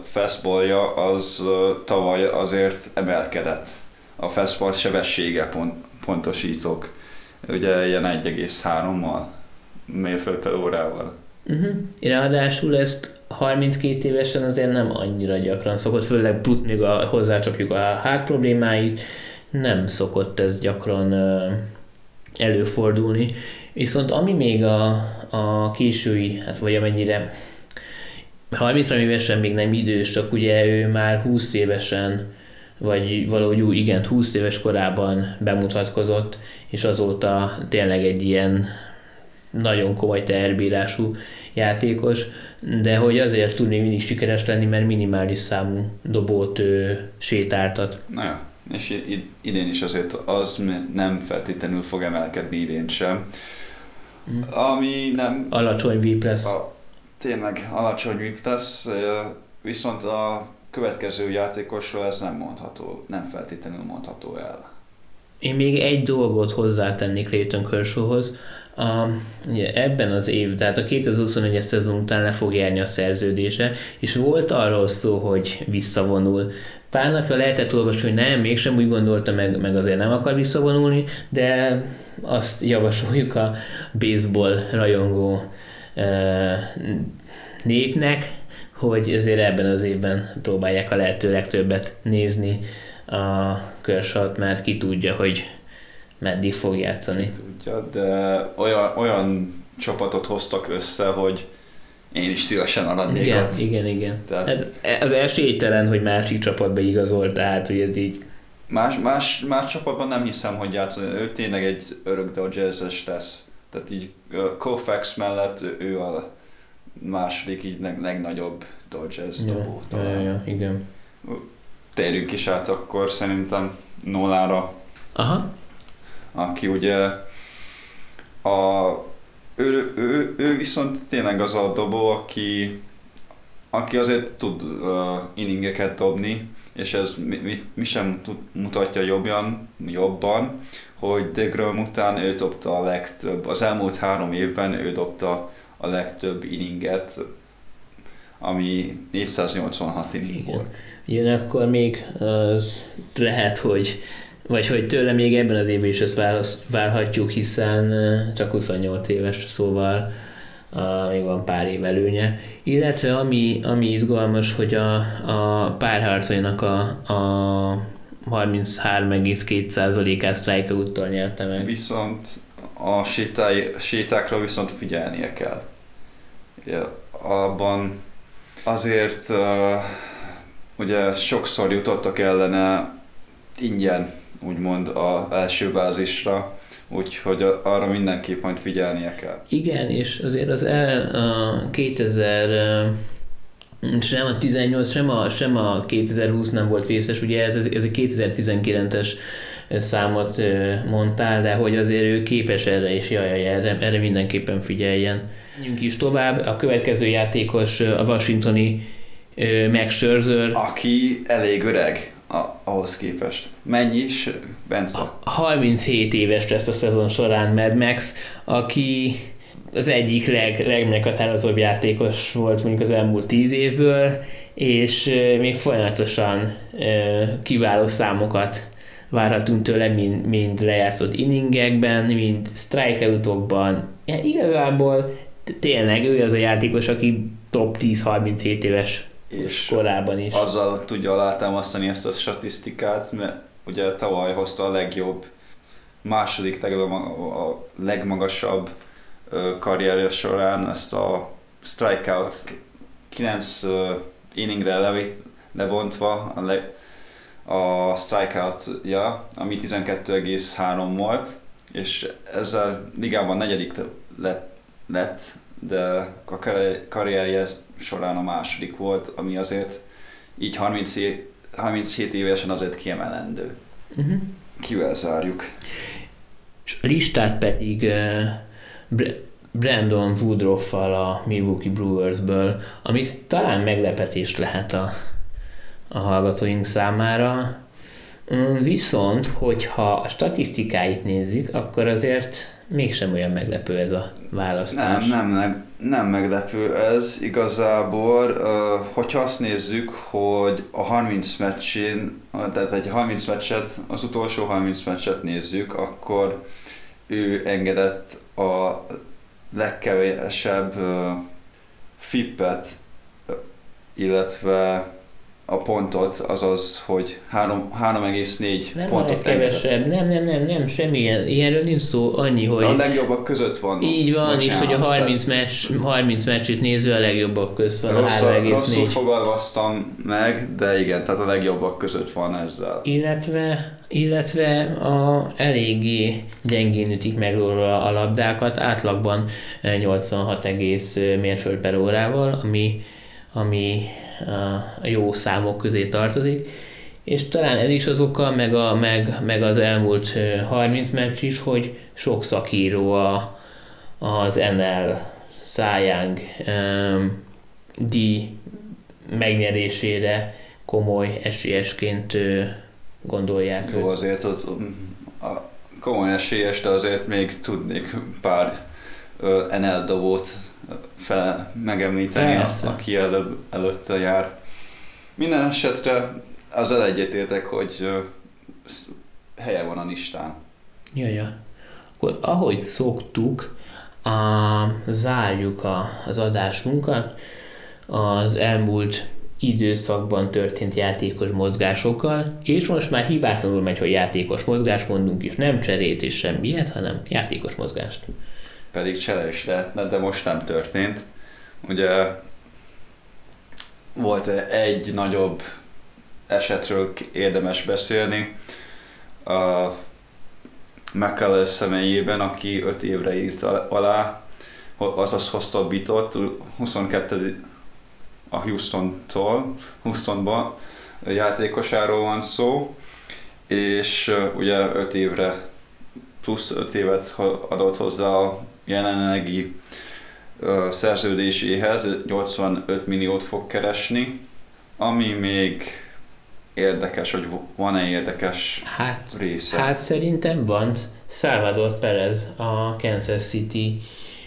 fastballja az tavaly azért emelkedett. A fastball sebessége pont, pontosítok. Ugye ilyen 1,3-mal mérföld per órával. Uh-huh. Ráadásul ezt 32 évesen azért nem annyira gyakran szokott, főleg plusz még a, hozzácsapjuk a hát problémáit, nem szokott ez gyakran előfordulni. Viszont ami még a, a késői, hát vagy amennyire 30 évesen még nem idős, csak ugye ő már 20 évesen, vagy valahogy úgy, igen, 20 éves korában bemutatkozott, és azóta tényleg egy ilyen nagyon komoly teherbírású játékos, de hogy azért tud még mindig sikeres lenni, mert minimális számú dobót ő, sétáltat. Na ja, és idén is azért az nem feltétlenül fog emelkedni idén sem. Mm. Ami nem... Alacsony VIP lesz. A, tényleg alacsony VIP lesz, viszont a következő játékosról ez nem mondható, nem feltétlenül mondható el. Én még egy dolgot hozzátennék Clayton Kershawhoz, a, ugye ebben az év, tehát a 2021-es szezon után le fog járni a szerződése, és volt arról szó, hogy visszavonul. Pár napja lehetett olvasni, hogy nem, mégsem úgy gondolta, meg, meg azért nem akar visszavonulni, de azt javasoljuk a baseball rajongó e, népnek, hogy ezért ebben az évben próbálják a lehető legtöbbet nézni a körsat, mert ki tudja, hogy meddig fog játszani. Tudja, de olyan, olyan csapatot hoztak össze, hogy én is szívesen maradnék igen, ott. Igen, igen. Tehát... Hát az esélytelen, hogy másik csapatba igazol, tehát hogy ez így... Más, más, más csapatban nem hiszem, hogy játszani. Ő tényleg egy örök Dodgers-es lesz. Tehát így Koufax mellett ő a második így leg, legnagyobb Dodgers ja, dobó. Ja, ja, ja, igen. Térjünk is át akkor szerintem Nolára. Aha aki ugye a, ő, ő, ő viszont tényleg az a dobó, aki, aki azért tud uh, inningeket dobni, és ez mi, mi, mi sem tud, mutatja jobban, jobban, hogy DeGrom után ő dobta a legtöbb, az elmúlt három évben ő dobta a legtöbb inninget, ami 486 inning Igen. volt. Igen, akkor még az lehet, hogy vagy hogy tőle még ebben az évben is ezt várhatjuk, hiszen csak 28 éves, szóval a, még van pár év előnye. Illetve ami, ami izgalmas, hogy a, a párharcainak a, a 33,2%-át strikeout nyerte meg. Viszont a sétáj, sétákra viszont figyelnie kell. Ja, abban azért uh, ugye sokszor jutottak ellene ingyen úgymond az első bázisra, úgyhogy arra mindenképp majd figyelnie kell. Igen, és azért az el, a 2000 sem a 18, sem a, sem a 2020 nem volt vészes, ugye ez, ez egy 2019-es számot mondtál, de hogy azért ő képes erre, és jaj, jaj erre, erre mindenképpen figyeljen. Menjünk is tovább, a következő játékos a washingtoni Max Scherzer. Aki elég öreg a, ahhoz képest. Mennyi is, Bence? 37 éves lesz a szezon során Mad Max, aki az egyik leg, legmeghatározóbb játékos volt mondjuk az elmúlt 10 évből, és még folyamatosan kiváló számokat várhatunk tőle, mind, mind lejátszott inningekben, mind strikeoutokban. Ja, igazából tényleg ő az a játékos, aki top 10-37 éves és korában is. Azzal tudja alátámasztani ezt a statisztikát, mert ugye tavaly hozta a legjobb, második a legmagasabb karrierje során ezt a strikeout 9 inningre lebontva a, le, a strikeout-ja, ami 12,3 volt, és ezzel ligában negyedik lett, lett de a karrierje során a második volt, ami azért így 37, 37 évesen azért kiemelendő. Uh-huh. Kivel zárjuk? És a listát pedig uh, Brandon Woodruff-fal a Milwaukee Brewersből, ami talán meglepetés lehet a, a hallgatóink számára. Mm, viszont, hogyha a statisztikáit nézzük, akkor azért mégsem olyan meglepő ez a választás. Nem, nem, nem meglepő ez igazából. Hogyha azt nézzük, hogy a 30 meccsén, tehát egy 30 meccset, az utolsó 30 meccset nézzük, akkor ő engedett a legkevesebb fippet, illetve a pontot, azaz, hogy 3,4 nem pontot kevesebb, nem, nem, nem, nem, semmi ilyen, ilyenről nincs szó, annyi, hogy... De a legjobbak között van. Így van, és hogy a 30, meccs, 30 meccsit néző a legjobbak között van, rosszul, a 3,4. Rosszul fogalmaztam meg, de igen, tehát a legjobbak között van ezzel. Illetve, illetve a eléggé gyengén ütik meg róla a labdákat, átlagban 86 egész mérföld per órával, ami, ami a jó számok közé tartozik, és talán ez is az oka, meg, a, meg, meg az elmúlt 30 meccs is, hogy sok szakíró a, az NL Szájáng um, díj megnyerésére komoly esélyesként gondolják Jó, őt. azért ott a komoly esélyes, de azért még tudnék pár NL dobót fel megemlíteni, Persze. aki előbb, előtte jár. Minden esetre az egyetértek, hogy helye van a listán. Ja, ja. Akkor ahogy szoktuk, a, zárjuk a, az adásunkat az elmúlt időszakban történt játékos mozgásokkal, és most már hibátlanul megy, hogy játékos mozgás mondunk is, nem cserét és semmiet, hanem játékos mozgást pedig csere is lehetne, de most nem történt. Ugye volt egy nagyobb esetről érdemes beszélni, a McCallum személyében, aki 5 évre írt alá, azaz hosszabbított, 22 a Houston-tól, Houstonban játékosáról van szó, és ugye 5 évre plusz 5 évet adott hozzá a jelenlegi szerződéséhez 85 milliót fog keresni, ami még érdekes, hogy van-e érdekes hát, része? Hát szerintem van. Salvador Perez, a Kansas City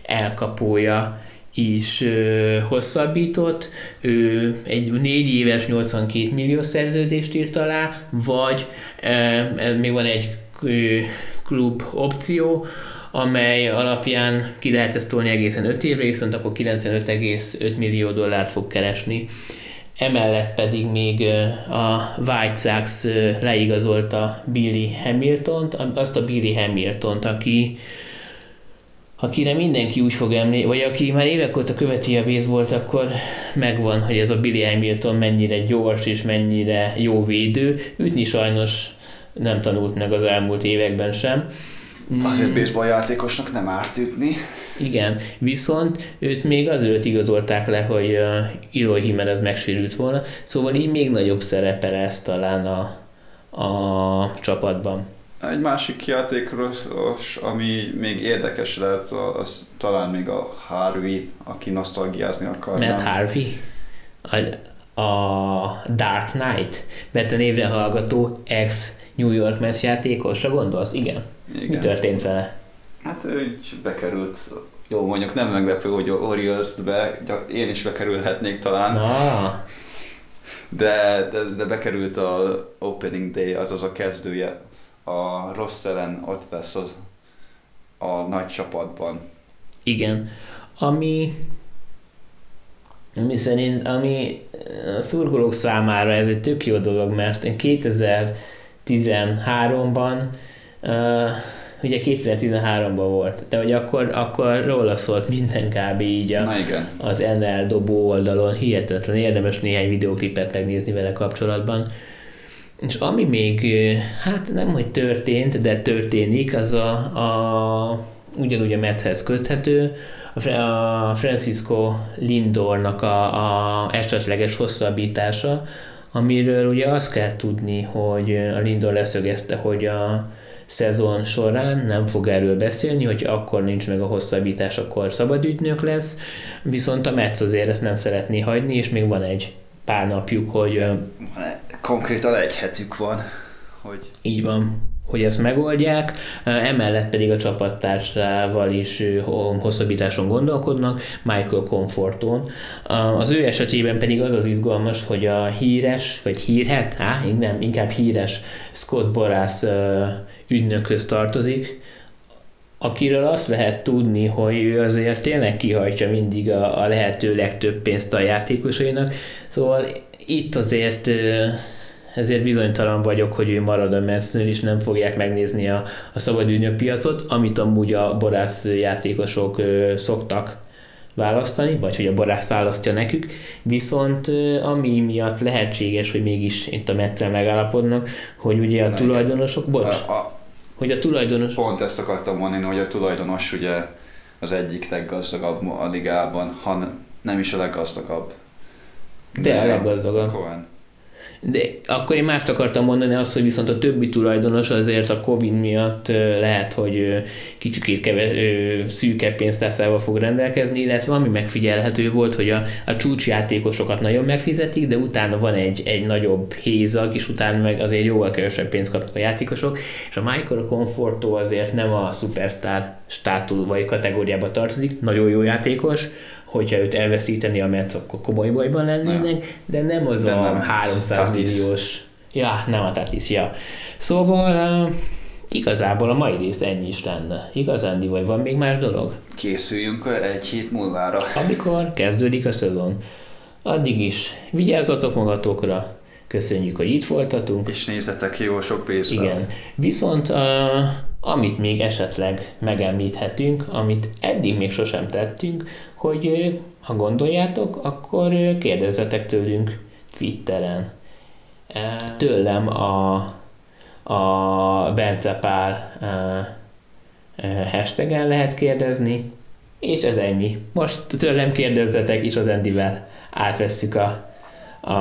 elkapója is ö, hosszabbított, ő egy négy éves 82 millió szerződést írt alá, vagy ö, még van egy ö, klub opció, amely alapján ki lehet ezt tolni egészen 5 évre, viszont akkor 95,5 millió dollárt fog keresni. Emellett pedig még a White Sox leigazolta Billy Hamilton-t, azt a Billy Hamilton-t, aki akire mindenki úgy fog emlékezni, vagy aki már évek óta követi a baseballt, akkor megvan, hogy ez a Billy Hamilton mennyire gyors és mennyire jó védő. Ütni sajnos nem tanult meg az elmúlt években sem. Azért mm. baseball játékosnak nem árt ütni. Igen, viszont őt még azért igazolták le, hogy uh, Eloy Jimenez megsérült volna, szóval így még nagyobb szerepe lesz talán a, a csapatban. Egy másik játékos, ami még érdekes lehet, az talán még a Harvey, aki nosztalgiázni akar. Matt Harvey? A, a Dark Knight? Mert a névre hallgató ex New York Mets játékosra gondolsz? Igen. Igen. Mi történt vele? Hát ő bekerült, jó mondjuk nem meglepő, hogy Orioles-be, én is bekerülhetnék talán. Na. De, de, de bekerült a Opening Day, azaz a kezdője a rossz ellen ott lesz az, a nagy csapatban. Igen. Ami ami szerint, ami a szurkolók számára ez egy tök jó dolog, mert 2013-ban uh, ugye 2013-ban volt, de hogy akkor, akkor róla szólt minden kb. így a, Na igen. az NL dobó oldalon, hihetetlen, érdemes néhány videóklipet megnézni vele kapcsolatban. És ami még, hát nem, hogy történt, de történik, az a, a ugyanúgy a Metshez köthető, a Francisco Lindornak a, a esetleges hosszabbítása, amiről ugye azt kell tudni, hogy a Lindor leszögezte, hogy a szezon során nem fog erről beszélni, hogy akkor nincs meg a hosszabbítás, akkor szabadügynök lesz, viszont a Metsz azért ezt nem szeretné hagyni, és még van egy pár napjuk, hogy... Konkrétan egy hetük van, hogy... Így van hogy ezt megoldják, emellett pedig a csapattársával is hosszabbításon gondolkodnak, Michael Comforton. Az ő esetében pedig az az izgalmas, hogy a híres, vagy hírhet, há, nem, inkább híres Scott Borász ügynökhöz tartozik, akiről azt lehet tudni, hogy ő azért tényleg kihajtja mindig a, a lehető legtöbb pénzt a játékosainak, szóval itt azért ezért bizonytalan vagyok, hogy ő marad a messznől, és nem fogják megnézni a, a szabadügynök piacot, amit amúgy a borász játékosok ö, szoktak választani, vagy hogy a borász választja nekük, viszont ami miatt lehetséges, hogy mégis itt a mettel megállapodnak, hogy ugye a tulajdonosok, bocs, a, a, hogy a tulajdonos... Pont ezt akartam mondani, hogy a tulajdonos ugye az egyik leggazdagabb a ligában, hanem nem is a leggazdagabb. De, de a leggazdagabb. Cohen. De akkor én mást akartam mondani, az, hogy viszont a többi tulajdonos azért a Covid miatt lehet, hogy kicsikét szűkebb pénztárcával fog rendelkezni, illetve ami megfigyelhető volt, hogy a, a csúcsjátékosokat nagyon megfizetik, de utána van egy, egy nagyobb hézag, és utána meg azért jóval kevesebb pénzt kapnak a játékosok, és a Michael Conforto azért nem a superstar státul vagy kategóriába tartozik, nagyon jó játékos, hogyha őt elveszíteni a Mets, akkor komoly bajban lennének, de nem az de a nem. 300 Tatis. milliós. Ja, nem a Tatis, ja. Szóval igazából a mai rész ennyi is lenne. Igazán, vagy van még más dolog? Készüljünk egy hét múlvára. Amikor kezdődik a szezon. Addig is vigyázzatok magatokra, köszönjük, hogy itt voltatunk. És nézzetek jó sok baseball. Igen. Viszont uh, amit még esetleg megemlíthetünk, amit eddig még sosem tettünk, hogy ha gondoljátok, akkor kérdezzetek tőlünk Twitteren. Tőlem a, a Bence Pál hashtagen lehet kérdezni, és ez ennyi. Most tőlem kérdezzetek, és az Endivel átvesszük a, a,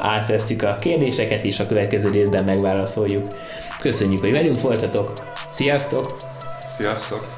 átvesszük a kérdéseket, és a következő részben megválaszoljuk. Köszönjük, hogy velünk voltatok. Sziasztok! Sziasztok!